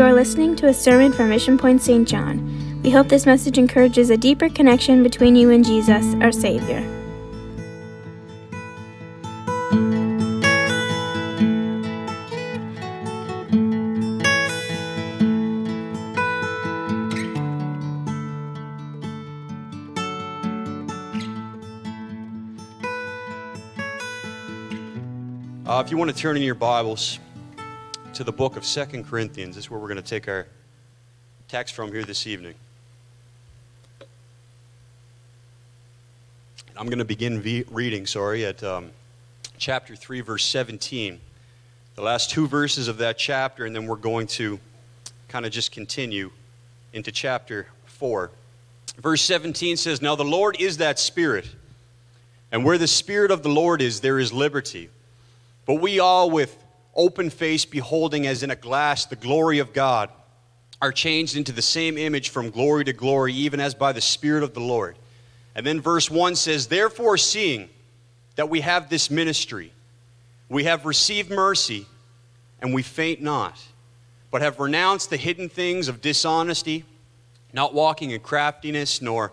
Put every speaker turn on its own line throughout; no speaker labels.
You are listening to a sermon from Mission Point St. John. We hope this message encourages a deeper connection between you and Jesus, our Savior.
Uh, if you want to turn in your Bibles to the book of Second Corinthians, this is where we're going to take our text from here this evening. I'm going to begin reading, sorry, at um, chapter 3, verse 17. The last two verses of that chapter, and then we're going to kind of just continue into chapter 4. Verse 17 says, Now the Lord is that Spirit, and where the Spirit of the Lord is, there is liberty. But we all, with open face, beholding as in a glass the glory of God, are changed into the same image from glory to glory, even as by the Spirit of the Lord. And then verse 1 says, Therefore, seeing that we have this ministry, we have received mercy, and we faint not, but have renounced the hidden things of dishonesty, not walking in craftiness, nor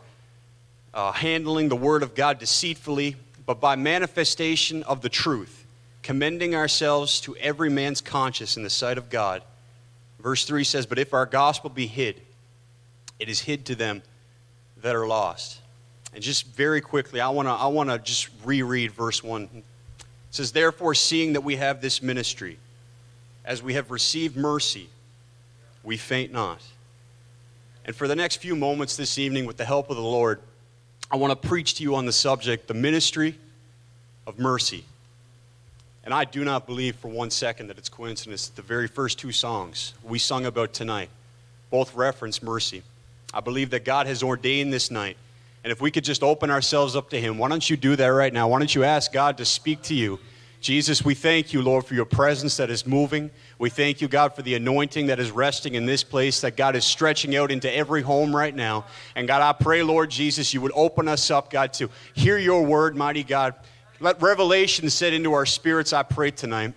uh, handling the word of God deceitfully, but by manifestation of the truth commending ourselves to every man's conscience in the sight of God. Verse 3 says, But if our gospel be hid, it is hid to them that are lost. And just very quickly, I want to I wanna just reread verse 1. It says, Therefore, seeing that we have this ministry, as we have received mercy, we faint not. And for the next few moments this evening, with the help of the Lord, I want to preach to you on the subject, the ministry of mercy. And I do not believe for one second that it's coincidence that the very first two songs we sung about tonight both reference mercy. I believe that God has ordained this night. And if we could just open ourselves up to Him, why don't you do that right now? Why don't you ask God to speak to you? Jesus, we thank you, Lord, for your presence that is moving. We thank you, God, for the anointing that is resting in this place, that God is stretching out into every home right now. And God, I pray, Lord Jesus, you would open us up, God, to hear your word, mighty God. Let revelation set into our spirits, I pray tonight.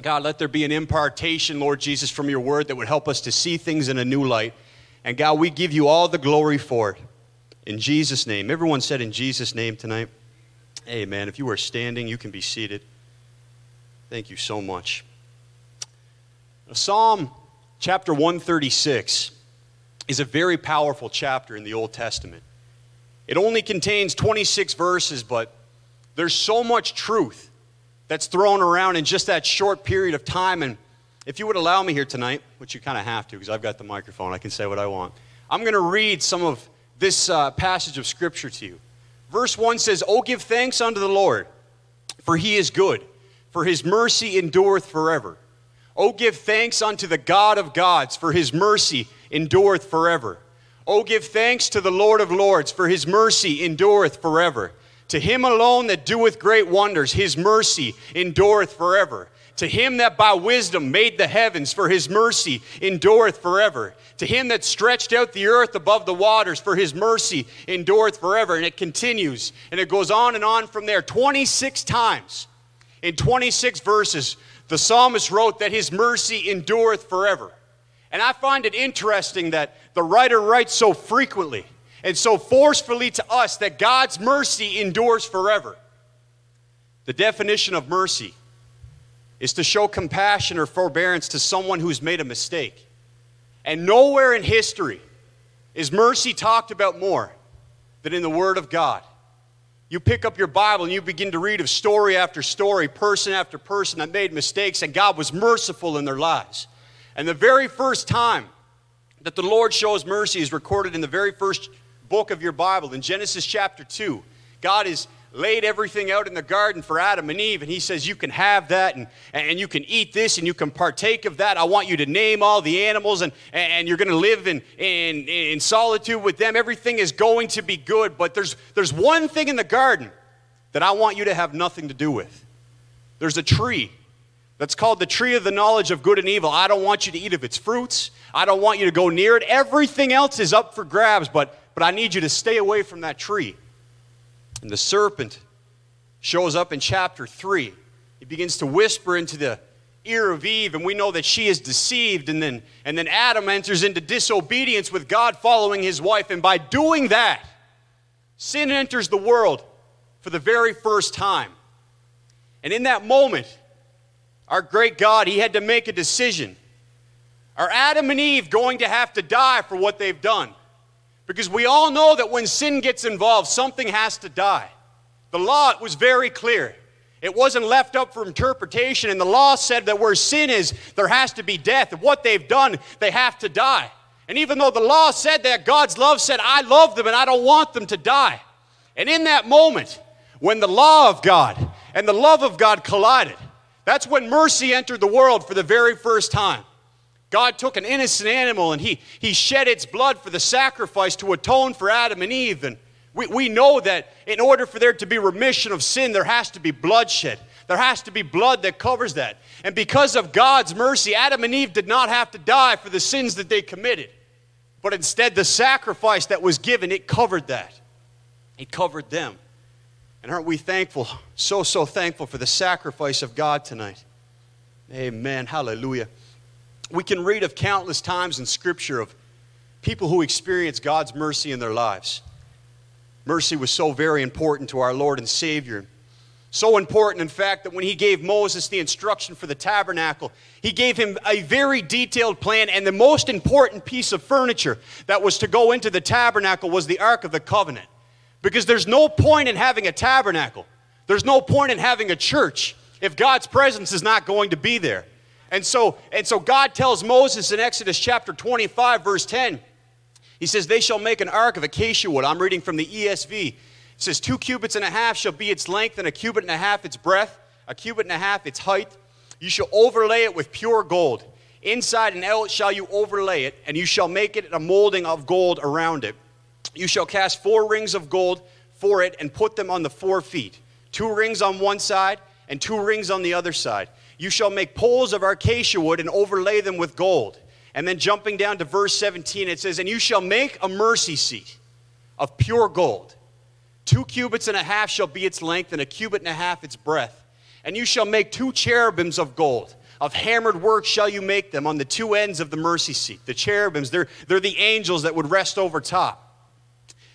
God, let there be an impartation, Lord Jesus, from your word that would help us to see things in a new light. And God, we give you all the glory for it. In Jesus' name. Everyone said in Jesus' name tonight. Amen. If you are standing, you can be seated. Thank you so much. Psalm chapter 136 is a very powerful chapter in the Old Testament. It only contains 26 verses, but there's so much truth that's thrown around in just that short period of time. And if you would allow me here tonight, which you kind of have to because I've got the microphone, I can say what I want. I'm going to read some of this uh, passage of Scripture to you. Verse 1 says, Oh, give thanks unto the Lord, for he is good, for his mercy endureth forever. Oh, give thanks unto the God of gods, for his mercy endureth forever. Oh, give thanks to the Lord of lords, for his mercy endureth forever. To him alone that doeth great wonders, his mercy endureth forever. To him that by wisdom made the heavens, for his mercy endureth forever. To him that stretched out the earth above the waters, for his mercy endureth forever. And it continues, and it goes on and on from there. 26 times in 26 verses, the psalmist wrote that his mercy endureth forever. And I find it interesting that the writer writes so frequently and so forcefully to us that God's mercy endures forever. The definition of mercy is to show compassion or forbearance to someone who's made a mistake. And nowhere in history is mercy talked about more than in the Word of God. You pick up your Bible and you begin to read of story after story, person after person that made mistakes, and God was merciful in their lives. And the very first time that the Lord shows mercy is recorded in the very first book of your Bible, in Genesis chapter 2, God has laid everything out in the garden for Adam and Eve, and He says, You can have that, and, and you can eat this, and you can partake of that. I want you to name all the animals, and, and you're going to live in, in, in solitude with them. Everything is going to be good, but there's, there's one thing in the garden that I want you to have nothing to do with. There's a tree that's called the tree of the knowledge of good and evil. I don't want you to eat of its fruits. I don't want you to go near it. Everything else is up for grabs, but but I need you to stay away from that tree. And the serpent shows up in chapter 3. He begins to whisper into the, ear of Eve, and we know that she is deceived, and then, and then Adam enters into disobedience with God following his wife, and by doing that, sin enters the world for the very first time. And in that moment, our great God, he had to make a decision. Are Adam and Eve going to have to die for what they've done? Because we all know that when sin gets involved, something has to die. The law was very clear. It wasn't left up for interpretation, and the law said that where sin is, there has to be death. What they've done, they have to die. And even though the law said that, God's love said, I love them and I don't want them to die. And in that moment, when the law of God and the love of God collided, that's when mercy entered the world for the very first time. God took an innocent animal and he, he shed its blood for the sacrifice to atone for Adam and Eve. And we, we know that in order for there to be remission of sin, there has to be bloodshed. There has to be blood that covers that. And because of God's mercy, Adam and Eve did not have to die for the sins that they committed. But instead, the sacrifice that was given, it covered that. It covered them. And aren't we thankful, so, so thankful for the sacrifice of God tonight? Amen. Hallelujah. We can read of countless times in Scripture of people who experience God's mercy in their lives. Mercy was so very important to our Lord and Savior. So important, in fact, that when he gave Moses the instruction for the tabernacle, he gave him a very detailed plan, and the most important piece of furniture that was to go into the tabernacle was the Ark of the Covenant. Because there's no point in having a tabernacle, there's no point in having a church if God's presence is not going to be there. And so, and so God tells Moses in Exodus chapter 25, verse 10, he says, They shall make an ark of acacia wood. I'm reading from the ESV. It says, Two cubits and a half shall be its length, and a cubit and a half its breadth, a cubit and a half its height. You shall overlay it with pure gold. Inside and out shall you overlay it, and you shall make it a molding of gold around it. You shall cast four rings of gold for it and put them on the four feet, two rings on one side and two rings on the other side. You shall make poles of acacia wood and overlay them with gold. And then jumping down to verse 17, it says, And you shall make a mercy seat of pure gold. Two cubits and a half shall be its length, and a cubit and a half its breadth. And you shall make two cherubims of gold. Of hammered work shall you make them on the two ends of the mercy seat. The cherubims, they're, they're the angels that would rest over top.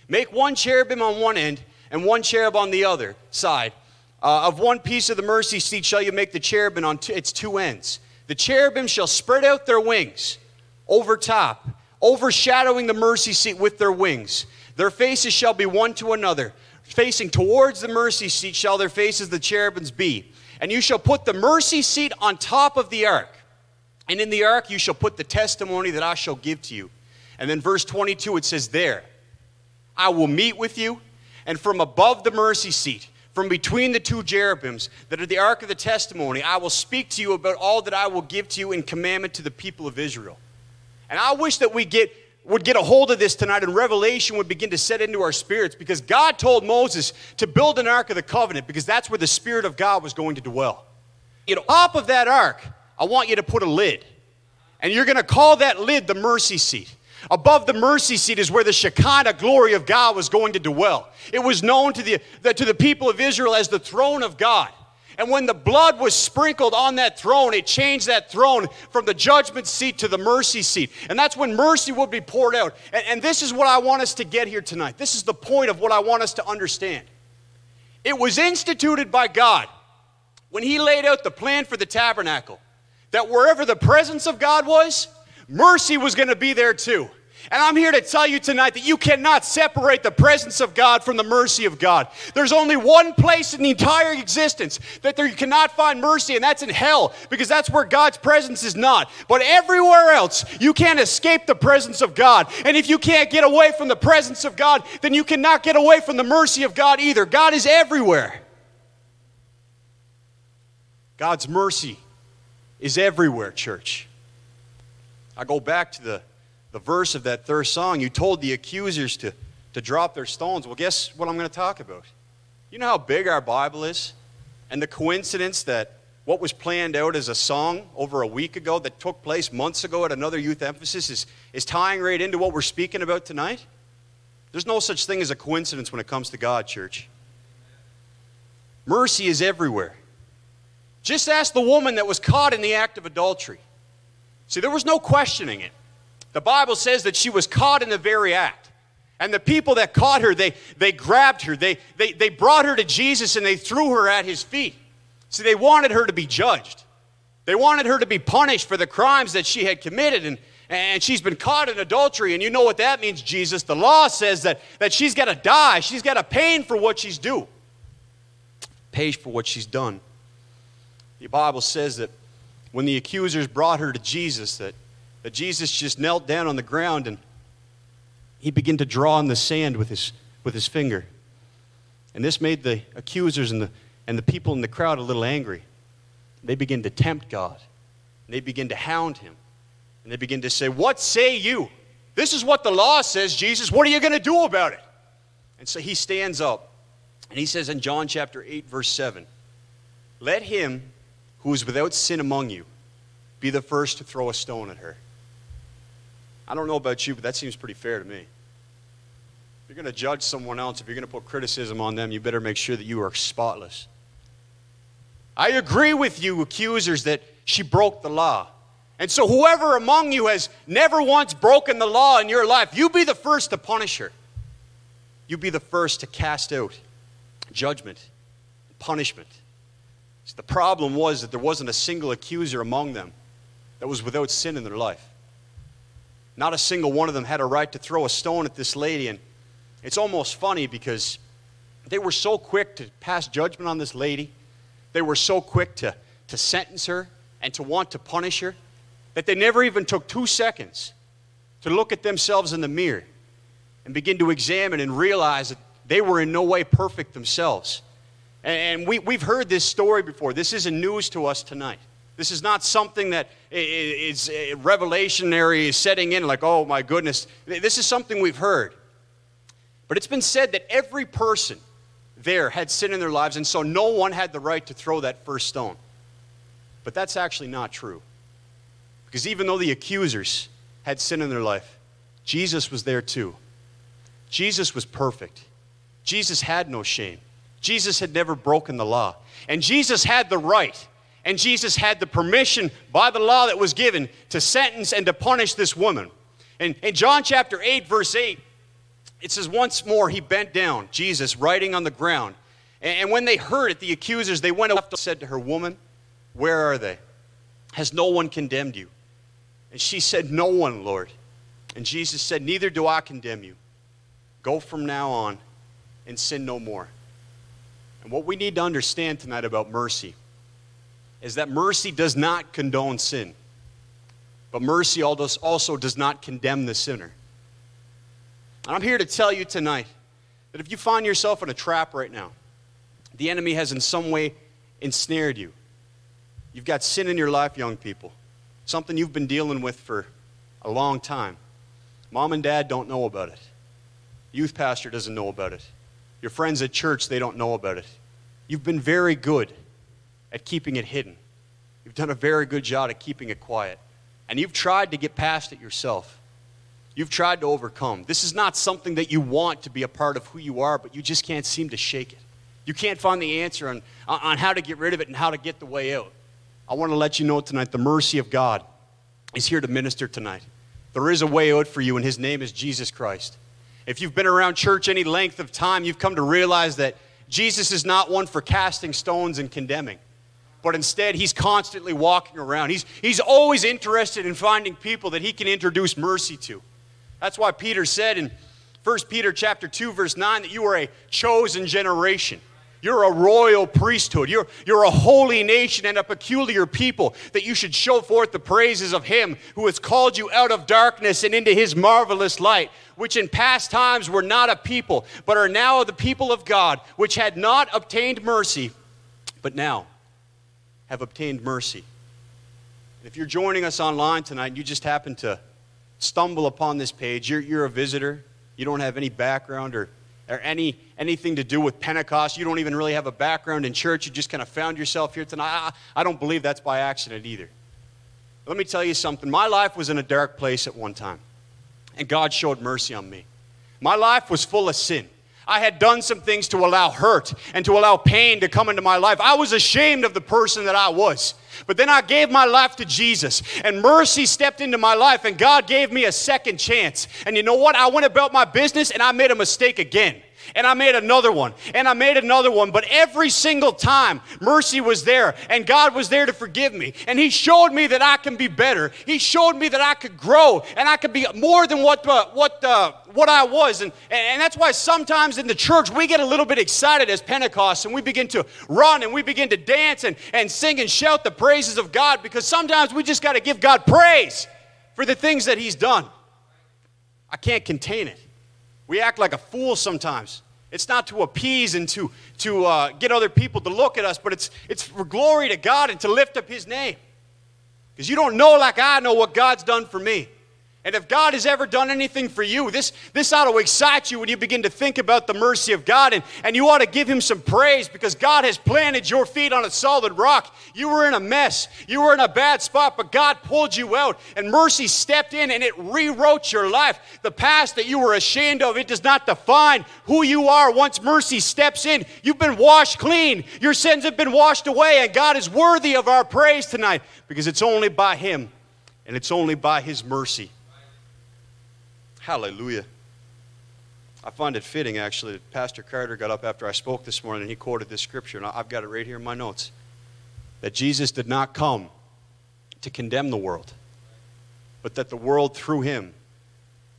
Make one cherubim on one end and one cherub on the other side. Uh, of one piece of the mercy seat shall you make the cherubim on t- its two ends. The cherubim shall spread out their wings over top, overshadowing the mercy seat with their wings. Their faces shall be one to another. Facing towards the mercy seat shall their faces, the cherubims, be. And you shall put the mercy seat on top of the ark. And in the ark you shall put the testimony that I shall give to you. And then verse 22 it says, There I will meet with you, and from above the mercy seat, from between the two cherubims that are the ark of the testimony, I will speak to you about all that I will give to you in commandment to the people of Israel. And I wish that we get would get a hold of this tonight and revelation would begin to set into our spirits because God told Moses to build an ark of the covenant because that's where the spirit of God was going to dwell. You know, top of that ark, I want you to put a lid. And you're going to call that lid the mercy seat. Above the mercy seat is where the Shekinah glory of God was going to dwell. It was known to the, the to the people of Israel as the throne of God. And when the blood was sprinkled on that throne, it changed that throne from the judgment seat to the mercy seat. And that's when mercy would be poured out. And, and, this is what I want us to get here tonight. This is the point of what I want us to understand. It was instituted by God when He laid out the plan for the tabernacle that wherever the presence of God was, mercy was going to be there too. And I'm here to tell you tonight that you cannot separate the presence of God from the mercy of God. There's only one place in the entire existence that there you cannot find mercy, and that's in hell, because that's where God's presence is not. But everywhere else, you can't escape the presence of God. And if you can't get away from the presence of God, then you cannot get away from the mercy of God either. God is everywhere. God's mercy is everywhere, church. I go back to the the verse of that third song, you told the accusers to, to drop their stones. Well, guess what I'm going to talk about? You know how big our Bible is? And the coincidence that what was planned out as a song over a week ago that took place months ago at another youth emphasis is, is tying right into what we're speaking about tonight? There's no such thing as a coincidence when it comes to God, church. Mercy is everywhere. Just ask the woman that was caught in the act of adultery. See, there was no questioning it. The Bible says that she was caught in the very act. And the people that caught her, they, they grabbed her, they, they, they brought her to Jesus, and they threw her at his feet. See, they wanted her to be judged. They wanted her to be punished for the crimes that she had committed. And, and she's been caught in adultery. And you know what that means, Jesus. The law says that, that she's got to die, she's got to pay for what she's due, pay for what she's done. The Bible says that when the accusers brought her to Jesus, that, that Jesus just knelt down on the ground and he began to draw in the sand with his, with his finger. And this made the accusers and the, and the people in the crowd a little angry. They began to tempt God. They began to hound him. And they begin to say, What say you? This is what the law says, Jesus. What are you going to do about it? And so he stands up and he says in John chapter 8, verse 7, Let him who is without sin among you be the first to throw a stone at her. I don't know about you, but that seems pretty fair to me. If you're going to judge someone else, if you're going to put criticism on them, you better make sure that you are spotless. I agree with you, accusers, that she broke the law. And so, whoever among you has never once broken the law in your life, you be the first to punish her. You be the first to cast out judgment, punishment. So the problem was that there wasn't a single accuser among them that was without sin in their life. Not a single one of them had a right to throw a stone at this lady. And it's almost funny because they were so quick to pass judgment on this lady, they were so quick to, to sentence her and to want to punish her that they never even took two seconds to look at themselves in the mirror and begin to examine and realize that they were in no way perfect themselves. And we, we've heard this story before. This isn't news to us tonight. This is not something that is uh, revelationary, is setting in like, oh my goodness. This is something we've heard. But it's been said that every person there had sin in their lives, and so no one had the right to throw that first stone. But that's actually not true. Because even though the accusers had sin in their life, Jesus was there too. Jesus was perfect. Jesus had no shame. Jesus had never broken the law. And Jesus had the right and Jesus had the permission by the law that was given to sentence and to punish this woman. And in John chapter 8, verse 8, it says, Once more he bent down, Jesus writing on the ground. And when they heard it, the accusers, they went up and said to her, Woman, where are they? Has no one condemned you? And she said, No one, Lord. And Jesus said, Neither do I condemn you. Go from now on and sin no more. And what we need to understand tonight about mercy is that mercy does not condone sin, but mercy also does not condemn the sinner. And I'm here to tell you tonight that if you find yourself in a trap right now, the enemy has in some way ensnared you. You've got sin in your life, young people, something you've been dealing with for a long time. Mom and dad don't know about it. Youth pastor doesn't know about it. Your friends at church, they don't know about it. You've been very good at keeping it hidden. You've done a very good job at keeping it quiet. And you've tried to get past it yourself. You've tried to overcome. This is not something that you want to be a part of who you are, but you just can't seem to shake it. You can't find the answer on, on how to get rid of it and how to get the way out. I want to let you know tonight the mercy of God is here to minister tonight. There is a way out for you, and His name is Jesus Christ. If you've been around church any length of time, you've come to realize that Jesus is not one for casting stones and condemning but instead he's constantly walking around. He's, he's always interested in finding people that he can introduce mercy to. That's why Peter said in 1 Peter chapter 2, verse 9, that you are a chosen generation. You're a royal priesthood. You're, you're a holy nation and a peculiar people that you should show forth the praises of Him who has called you out of darkness and into His marvelous light, which in past times were not a people, but are now the people of God, which had not obtained mercy, but now have obtained mercy. If you're joining us online tonight and you just happen to stumble upon this page, you're, you're a visitor, you don't have any background or, or any, anything to do with Pentecost, you don't even really have a background in church, you just kind of found yourself here tonight, I, I don't believe that's by accident either. Let me tell you something. My life was in a dark place at one time, and God showed mercy on me. My life was full of sin. I had done some things to allow hurt and to allow pain to come into my life. I was ashamed of the person that I was. But then I gave my life to Jesus, and mercy stepped into my life, and God gave me a second chance. And you know what? I went about my business and I made a mistake again and I made another one, and I made another one. But every single time, mercy was there, and God was there to forgive me. And He showed me that I can be better. He showed me that I could grow, and I could be more than what, uh, what, uh, what I was. And, and that's why sometimes in the church, we get a little bit excited as Pentecost, and we begin to run, and we begin to dance, and, and sing and shout the praises of God, because sometimes we just got to give God praise for the things that He's done. I can't contain it. We act like a fool sometimes. It's not to appease and to, to uh, get other people to look at us, but it's, it's for glory to God and to lift up His name. Because you don't know like I know what God's done for me. And if God has ever done anything for you, this, this ought to excite you when you begin to think about the mercy of God. And, and you ought to give Him some praise because God has planted your feet on a solid rock. You were in a mess, you were in a bad spot, but God pulled you out. And mercy stepped in and it rewrote your life. The past that you were ashamed of, it does not define who you are once mercy steps in. You've been washed clean, your sins have been washed away, and God is worthy of our praise tonight because it's only by Him and it's only by His mercy. Hallelujah. I find it fitting, actually, Pastor Carter got up after I spoke this morning and he quoted this scripture, and I've got it right here in my notes that Jesus did not come to condemn the world, but that the world through him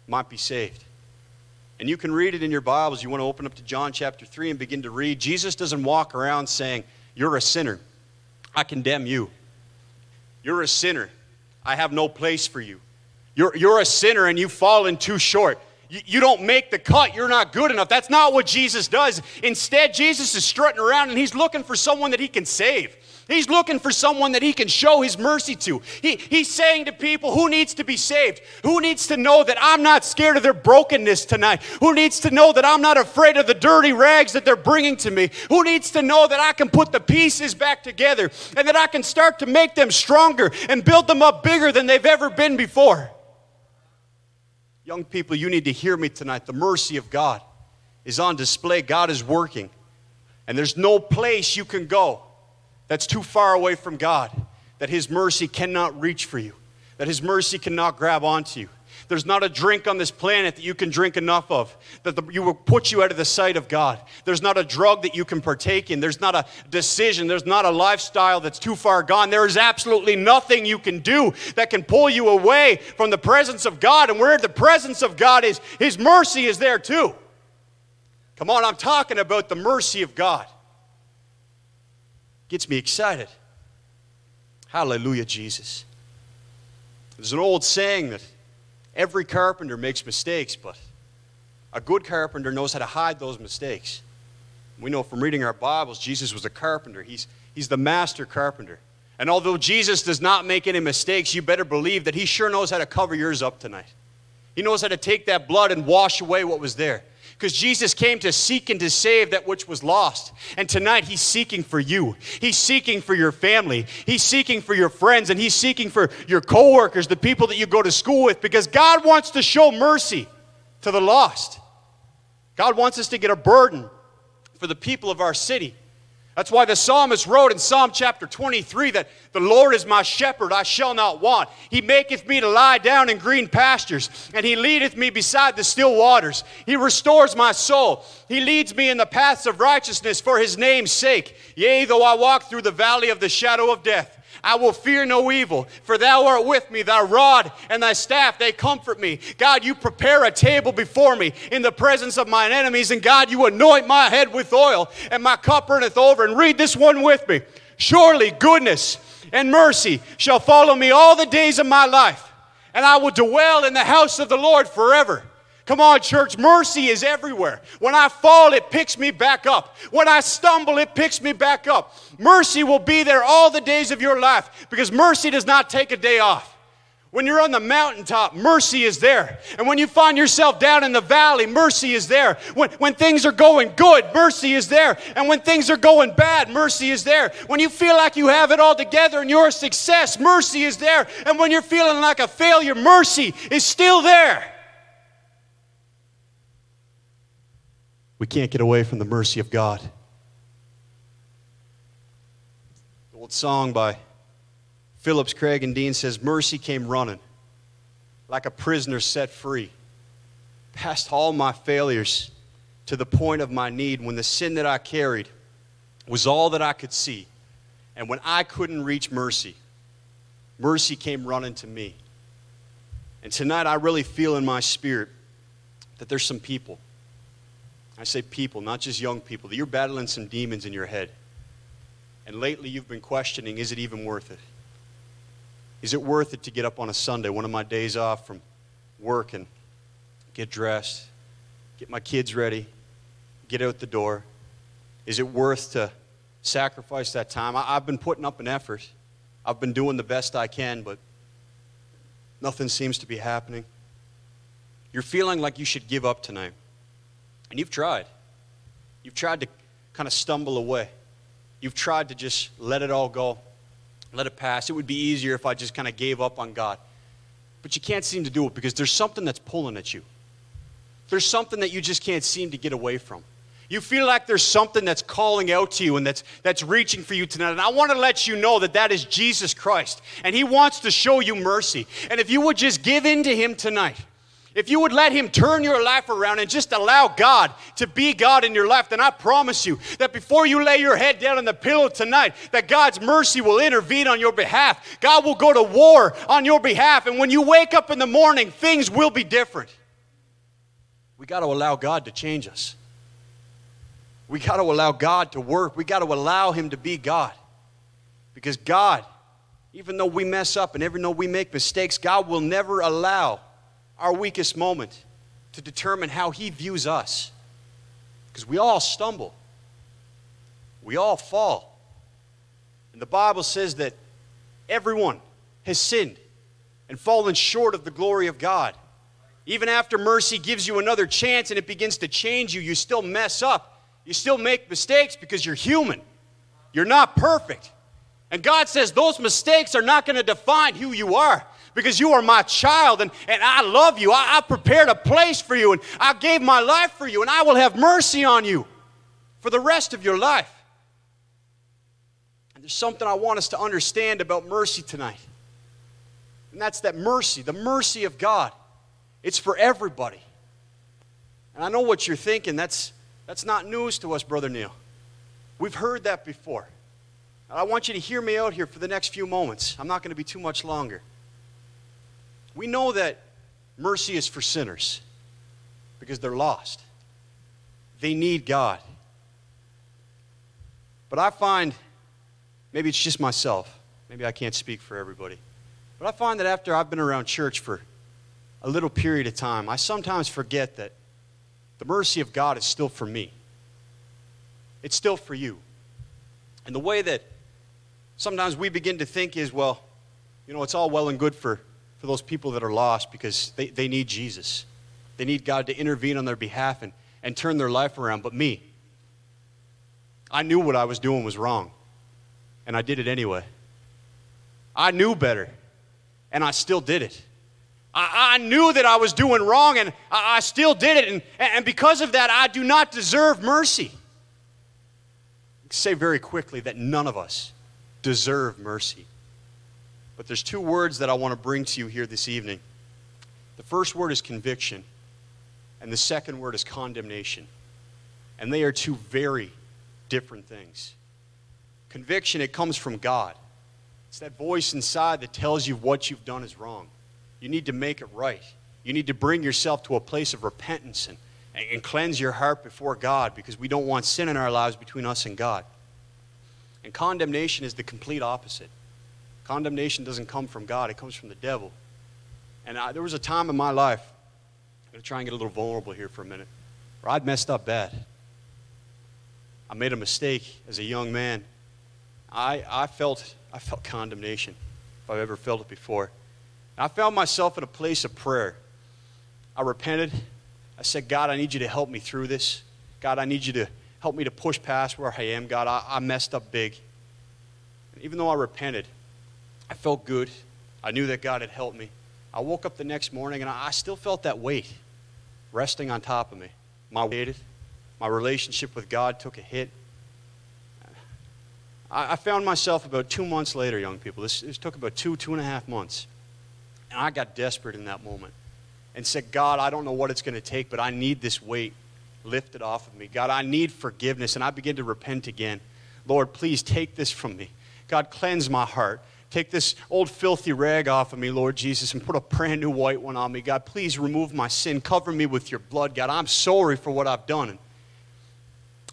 might be saved. And you can read it in your Bibles. You want to open up to John chapter 3 and begin to read. Jesus doesn't walk around saying, You're a sinner. I condemn you. You're a sinner. I have no place for you. You're, you're a sinner and you've fallen too short. You, don't make the cut. You're not good enough. That's not what Jesus does. Instead, Jesus is strutting around and he's looking for someone that he can save. He's looking for someone that he can show his mercy to. He, he's saying to people who needs to be saved, who needs to know that I'm not scared of their brokenness tonight, who needs to know that I'm not afraid of the dirty rags that they're bringing to me, who needs to know that I can put the pieces back together and that I can start to make them stronger and build them up bigger than they've ever been before. Young people, you need to hear me tonight. The mercy of God is on display. God is working. And there's no place you can go that's too far away from God that His mercy cannot reach for you, that His mercy cannot grab onto you. There's not a drink on this planet that you can drink enough of that the, you will put you out of the sight of God. There's not a drug that you can partake in. There's not a decision. There's not a lifestyle that's too far gone. There is absolutely nothing you can do that can pull you away from the presence of God. And where the presence of God is, His mercy is there too. Come on, I'm talking about the mercy of God. Gets me excited. Hallelujah, Jesus. There's an old saying that Every carpenter makes mistakes, but a good carpenter knows how to hide those mistakes. We know from reading our Bibles, Jesus was a carpenter. He's, he's the master carpenter. And although Jesus does not make any mistakes, you better believe that he sure knows how to cover yours up tonight. He knows how to take that blood and wash away what was there because Jesus came to seek and to save that which was lost. And tonight he's seeking for you. He's seeking for your family. He's seeking for your friends and he's seeking for your coworkers, the people that you go to school with because God wants to show mercy to the lost. God wants us to get a burden for the people of our city. That's why the psalmist wrote in Psalm chapter 23 that the Lord is my shepherd, I shall not want. He maketh me to lie down in green pastures, and he leadeth me beside the still waters. He restores my soul. He leads me in the paths of righteousness for his name's sake. Yea, though I walk through the valley of the shadow of death, I will fear no evil, for thou art with me, thy rod and thy staff, they comfort me. God, you prepare a table before me in the presence of mine enemies, and God, you anoint my head with oil, and my cup runneth over. And read this one with me. Surely goodness and mercy shall follow me all the days of my life, and I will dwell in the house of the Lord forever. Come on, church. Mercy is everywhere. When I fall, it picks me back up. When I stumble, it picks me back up. Mercy will be there all the days of your life because mercy does not take a day off. When you're on the mountaintop, mercy is there. And when you find yourself down in the valley, mercy is there. When, when things are going good, mercy is there. And when things are going bad, mercy is there. When you feel like you have it all together and you're a success, mercy is there. And when you're feeling like a failure, mercy is still there. We can't get away from the mercy of God. The old song by Phillips, Craig, and Dean says, Mercy came running like a prisoner set free, past all my failures to the point of my need when the sin that I carried was all that I could see. And when I couldn't reach mercy, mercy came running to me. And tonight I really feel in my spirit that there's some people. I say people, not just young people, that you're battling some demons in your head. And lately you've been questioning is it even worth it? Is it worth it to get up on a Sunday, one of my days off from work, and get dressed, get my kids ready, get out the door? Is it worth to sacrifice that time? I, have been putting up an effort. I've been doing the best I can, but nothing seems to be happening. You're feeling like you should give up tonight. And you've tried. You've tried to kind of stumble away. You've tried to just let it all go, let it pass. It would be easier if I just kind of gave up on God. But you can't seem to do it because there's something that's pulling at you. There's something that you just can't seem to get away from. You feel like there's something that's calling out to you and that's, that's reaching for you tonight. And I want to let you know that that is Jesus Christ. And He wants to show you mercy. And if you would just give in to Him tonight, if you would let Him turn your life around and just allow God to be God in your life, then I promise you that before you lay your head down on the pillow tonight, that God's mercy will intervene on your behalf. God will go to war on your behalf. And when you wake up in the morning, things will be different. We got to allow God to change us. We got to allow God to work. We got to allow Him to be God. Because God, even though we mess up and even though we make mistakes, God will never allow our weakest moment to determine how He views us. Because we all stumble, we all fall. And the Bible says that everyone has sinned and fallen short of the glory of God. Even after mercy gives you another chance and it begins to change you, you still mess up you still make mistakes because you're human. You're not perfect. And God says those mistakes are not going to define who you are because you are my child and, and I love you. I, I prepared a place for you and I gave my life for you and I will have mercy on you for the rest of your life. And there's something I want us to understand about mercy tonight. And that's that mercy, the mercy of God. It's for everybody. And I know what you're thinking. That's that's not news to us, Brother Neil. We've heard that before. I want you to hear me out here for the next few moments. I'm not going to be too much longer. We know that mercy is for sinners because they're lost. They need God. But I find, maybe it's just myself, maybe I can't speak for everybody, but I find that after I've been around church for a little period of time, I sometimes forget that the mercy of God is still for me. It's still for you. And the way that sometimes we begin to think is, well, you know, it's all well and good for, for those people that are lost because they, they need Jesus. They need God to intervene on their behalf and, and turn their life around. But me, I knew what I was doing was wrong, and I did it anyway. I knew better, and I still did it. I, I knew that I was doing wrong and I, I still did it. And, and because of that, I do not deserve mercy. say very quickly that none of us deserve mercy. But there's two words that I want to bring to you here this evening. The first word is conviction, and the second word is condemnation. And they are two very different things. Conviction, it comes from God. It's that voice inside that tells you what you've done is wrong. You need to make it right. You need to bring yourself to a place of repentance and, and cleanse your heart before God because we don't want sin in our lives between us and God. And condemnation is the complete opposite. Condemnation doesn't come from God, it comes from the devil. And I, there was a time in my life, I'm going to try and get a little vulnerable here for a minute, where I'd messed up bad. I made a mistake as a young man. I, I, felt, I felt condemnation, if I've ever felt it before. I found myself in a place of prayer. I repented. I said, God, I need you to help me through this. God, I need you to help me to push past where I am. God, I, I messed up big. And even though I repented, I felt good. I knew that God had helped me. I woke up the next morning and I, still felt that weight resting on top of me. My weight. My relationship with God took a hit. I, found myself about two months later, young people. This, this took about two, two and a half months. And I got desperate in that moment and said, God, I don't know what it's going to take, but I need this weight lifted off of me. God, I need forgiveness. And I began to repent again. Lord, please take this from me. God, cleanse my heart. Take this old filthy rag off of me, Lord Jesus, and put a brand new white one on me. God, please remove my sin. Cover me with your blood. God, I'm sorry for what I've done. And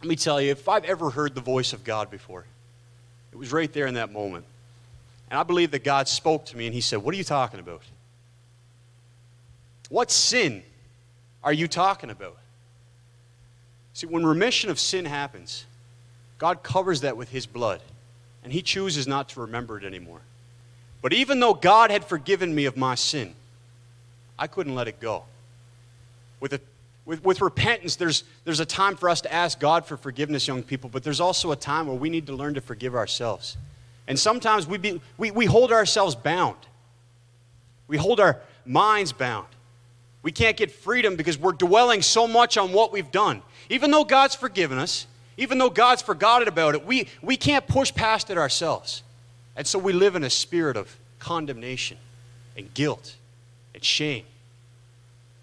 let me tell you, if I've ever heard the voice of God before, it was right there in that moment. And I believe that God spoke to me and He said, What are you talking about? What sin are you talking about? See, when remission of sin happens, God covers that with His blood and he chooses not to remember it anymore. But even though God had forgiven me of my sin, I couldn't let it go. With, a, with, with repentance, there's, there's a time for us to ask God for forgiveness, young people, but there's also a time where we need to learn to forgive ourselves. And sometimes we, be, we, we hold ourselves bound, we hold our minds bound. We can't get freedom because we're dwelling so much on what we've done. Even though God's forgiven us, even though God's forgotten about it, we, we can't push past it ourselves. And so we live in a spirit of condemnation and guilt and shame.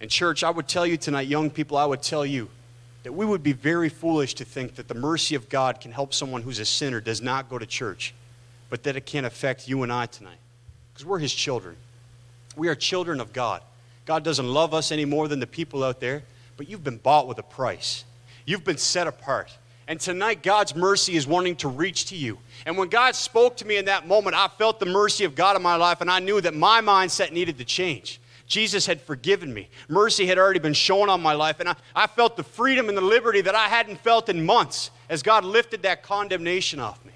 And, church, I would tell you tonight, young people, I would tell you that we would be very foolish to think that the mercy of God can help someone who's a sinner, does not go to church, but that it can affect you and I tonight. Because we're His children. We are children of God. God doesn't love us any more than the people out there, but you've been bought with a price. You've been set apart. And tonight, God's mercy is wanting to reach to you. And when God spoke to me in that moment, I felt the mercy of God in my life, and I knew that my mindset needed to change. Jesus had forgiven me. Mercy had already been shown on my life, and I, I felt the freedom and the liberty that I hadn't felt in months as God lifted that condemnation off me.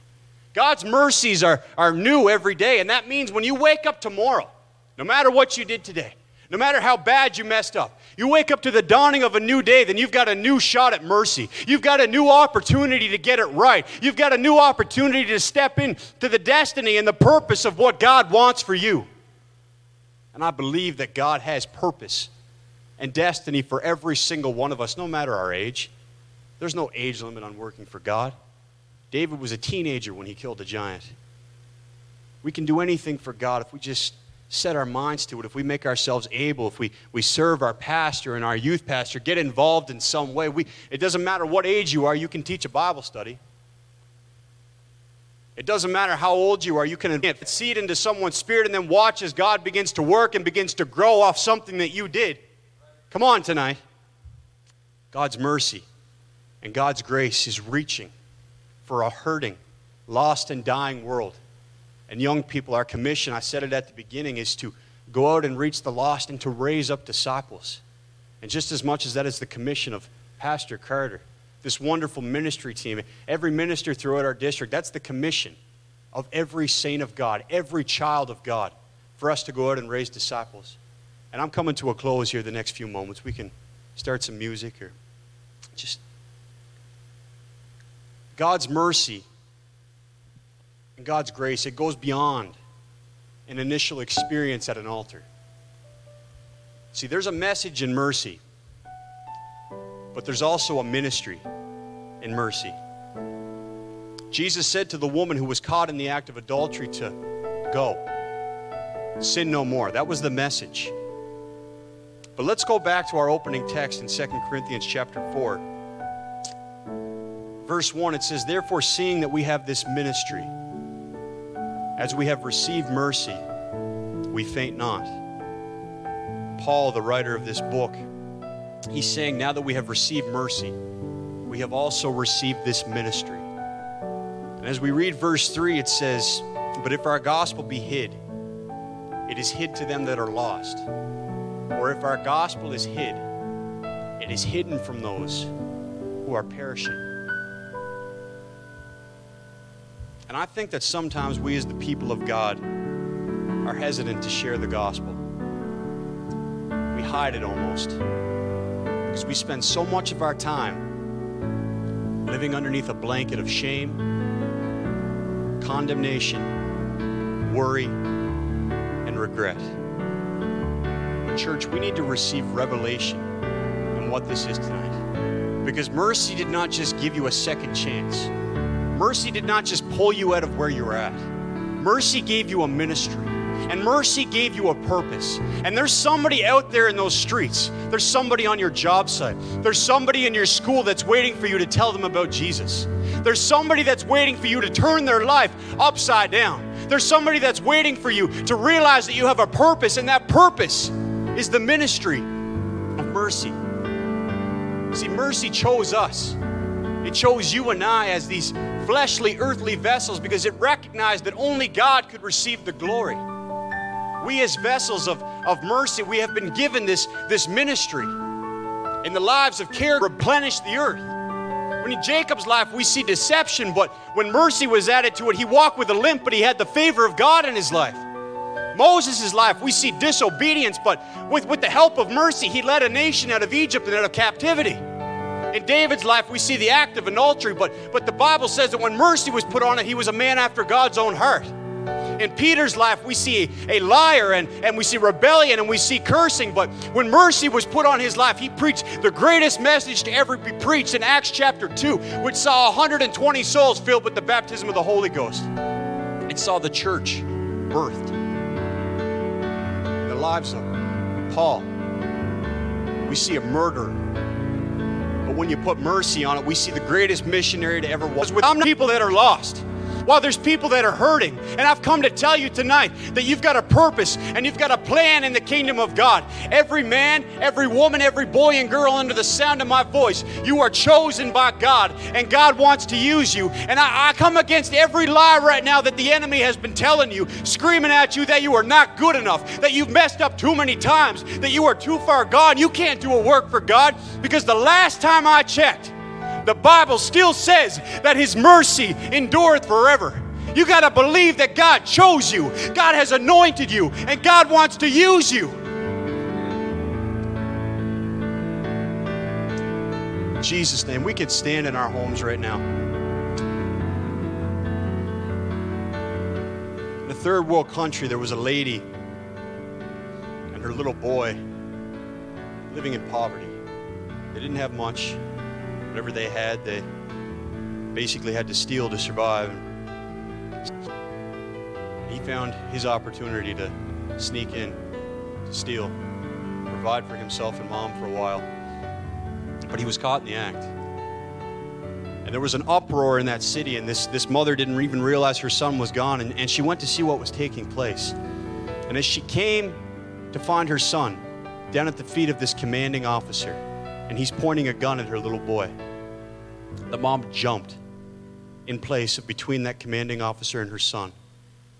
God's mercies are, are new every day, and that means when you wake up tomorrow, no matter what you did today, no matter how bad you messed up, you wake up to the dawning of a new day, then you've got a new shot at mercy. You've got a new opportunity to get it right. You've got a new opportunity to step into the destiny and the purpose of what God wants for you. And I believe that God has purpose and destiny for every single one of us, no matter our age. There's no age limit on working for God. David was a teenager when he killed a giant. We can do anything for God if we just set our minds to it, if we make ourselves able, if we, we serve our pastor and our youth pastor, get involved in some way, we, it doesn't matter what age you are, you can teach a Bible study. It doesn't matter how old you are, you can seed into someone's spirit and then watch as God begins to work and begins to grow off something that you did. Come on tonight. God's mercy and God's grace is reaching for a hurting, lost, and dying world. And young people, our commission, I said it at the beginning, is to go out and reach the lost and to raise up disciples. And just as much as that is the commission of Pastor Carter, this wonderful ministry team, every minister throughout our district, that's the commission of every saint of God, every child of God, for us to go out and raise disciples. And I'm coming to a close here the next few moments. We can start some music or just. God's mercy and God's grace, it goes beyond an initial experience at an altar. See, there's a message in mercy, but there's also a ministry in mercy. Jesus said to the woman who was caught in the act of adultery to go, sin no more. That was the message. But let's go back to our opening text in 2 Corinthians chapter 4. Verse 1, it says, Therefore, seeing that we have this ministry, as we have received mercy, we faint not. Paul, the writer of this book, he's saying, now that we have received mercy, we have also received this ministry. And as we read verse 3, it says, But if our gospel be hid, it is hid to them that are lost. Or if our gospel is hid, it is hidden from those who are perishing. And I think that sometimes we, as the people of God, are hesitant to share the gospel. We hide it almost because we spend so much of our time living underneath a blanket of shame, condemnation, worry, and regret. Church, we need to receive revelation in what this is tonight. Because mercy did not just give you a second chance, mercy did not just pull you out of where you're at. Mercy gave you a ministry. And mercy gave you a purpose. And there's somebody out there in those streets. There's somebody on your job site. There's somebody in your school that's waiting for you to tell them about Jesus. There's somebody that's waiting for you to turn their life upside down. There's somebody that's waiting for you to realize that you have a purpose, and that purpose is the ministry of mercy. See, mercy chose us. It chose you and I as these fleshly, earthly vessels because it recognized that only God could receive the glory. We, as vessels of, of mercy, we have been given this, this ministry. In the lives of care, replenish the earth. When in Jacob's life, we see deception, but when mercy was added to it, he walked with a limp, but he had the favor of God in his life. Moses' life, we see disobedience, but with, with the help of mercy, he led a nation out of Egypt and out of captivity. In David's life, we see the act of adultery, but, but the Bible says that when mercy was put on it, he was a man after God's own heart. In Peter's life, we see a liar and, and we see rebellion and we see cursing. But when mercy was put on his life, he preached the greatest message to ever be preached in Acts chapter 2, which saw 120 souls filled with the baptism of the Holy Ghost. It saw the church birthed. The lives of Paul, we see a murderer. When you put mercy on it, we see the greatest missionary to ever was with people that are lost while there's people that are hurting. And I've come to tell you tonight that you've got a purpose and you've got a plan in the kingdom of God. Every man, every woman, every boy and girl under the sound of my voice, you are chosen by God and God wants to use you. And I, I come against every lie right now that the enemy has been telling you, screaming at you that you are not good enough, that you've messed up too many times, that you are too far gone. You can't do a work for God because the last time I checked, the Bible still says that His mercy endureth forever. You got to believe that God chose you, God has anointed you, and God wants to use you. In Jesus' name, we can stand in our homes right now. In a third world country, there was a lady and her little boy living in poverty. They didn't have much. Whatever they had, they basically had to steal to survive. He found his opportunity to sneak in, to steal, provide for himself and mom for a while. But he was caught in the act. And there was an uproar in that city, and this, this mother didn't even realize her son was gone, and, and she went to see what was taking place. And as she came to find her son down at the feet of this commanding officer, and he's pointing a gun at her little boy. The mom jumped in place between that commanding officer and her son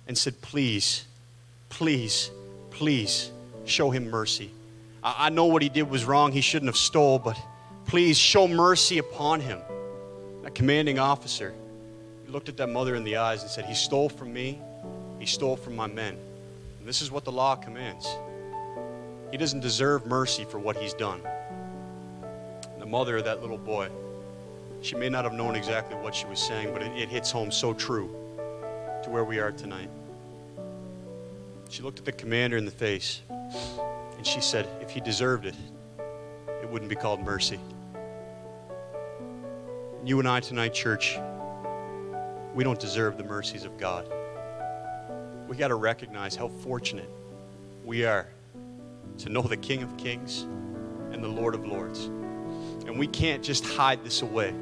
and said, Please, please, please show him mercy. I, I know what he did was wrong. He shouldn't have stole, but please show mercy upon him. That commanding officer looked at that mother in the eyes and said, He stole from me, he stole from my men. And this is what the law commands. He doesn't deserve mercy for what he's done. And the mother of that little boy, she may not have known exactly what she was saying, but it, it hits home so true to where we are tonight. She looked at the commander in the face and she said, If he deserved it, it wouldn't be called mercy. You and I tonight, church, we don't deserve the mercies of God. We got to recognize how fortunate we are to know the King of Kings and the Lord of Lords. And we can't just hide this away.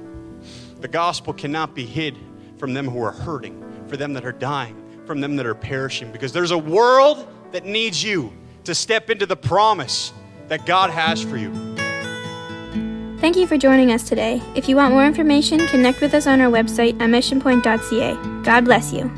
The gospel cannot be hid from them who are hurting, for them that are dying, from them that are perishing, because there's a world that needs you to step into the promise that God has for you.
Thank you for joining us today. If you want more information, connect with us on our website at missionpoint.ca. God bless you.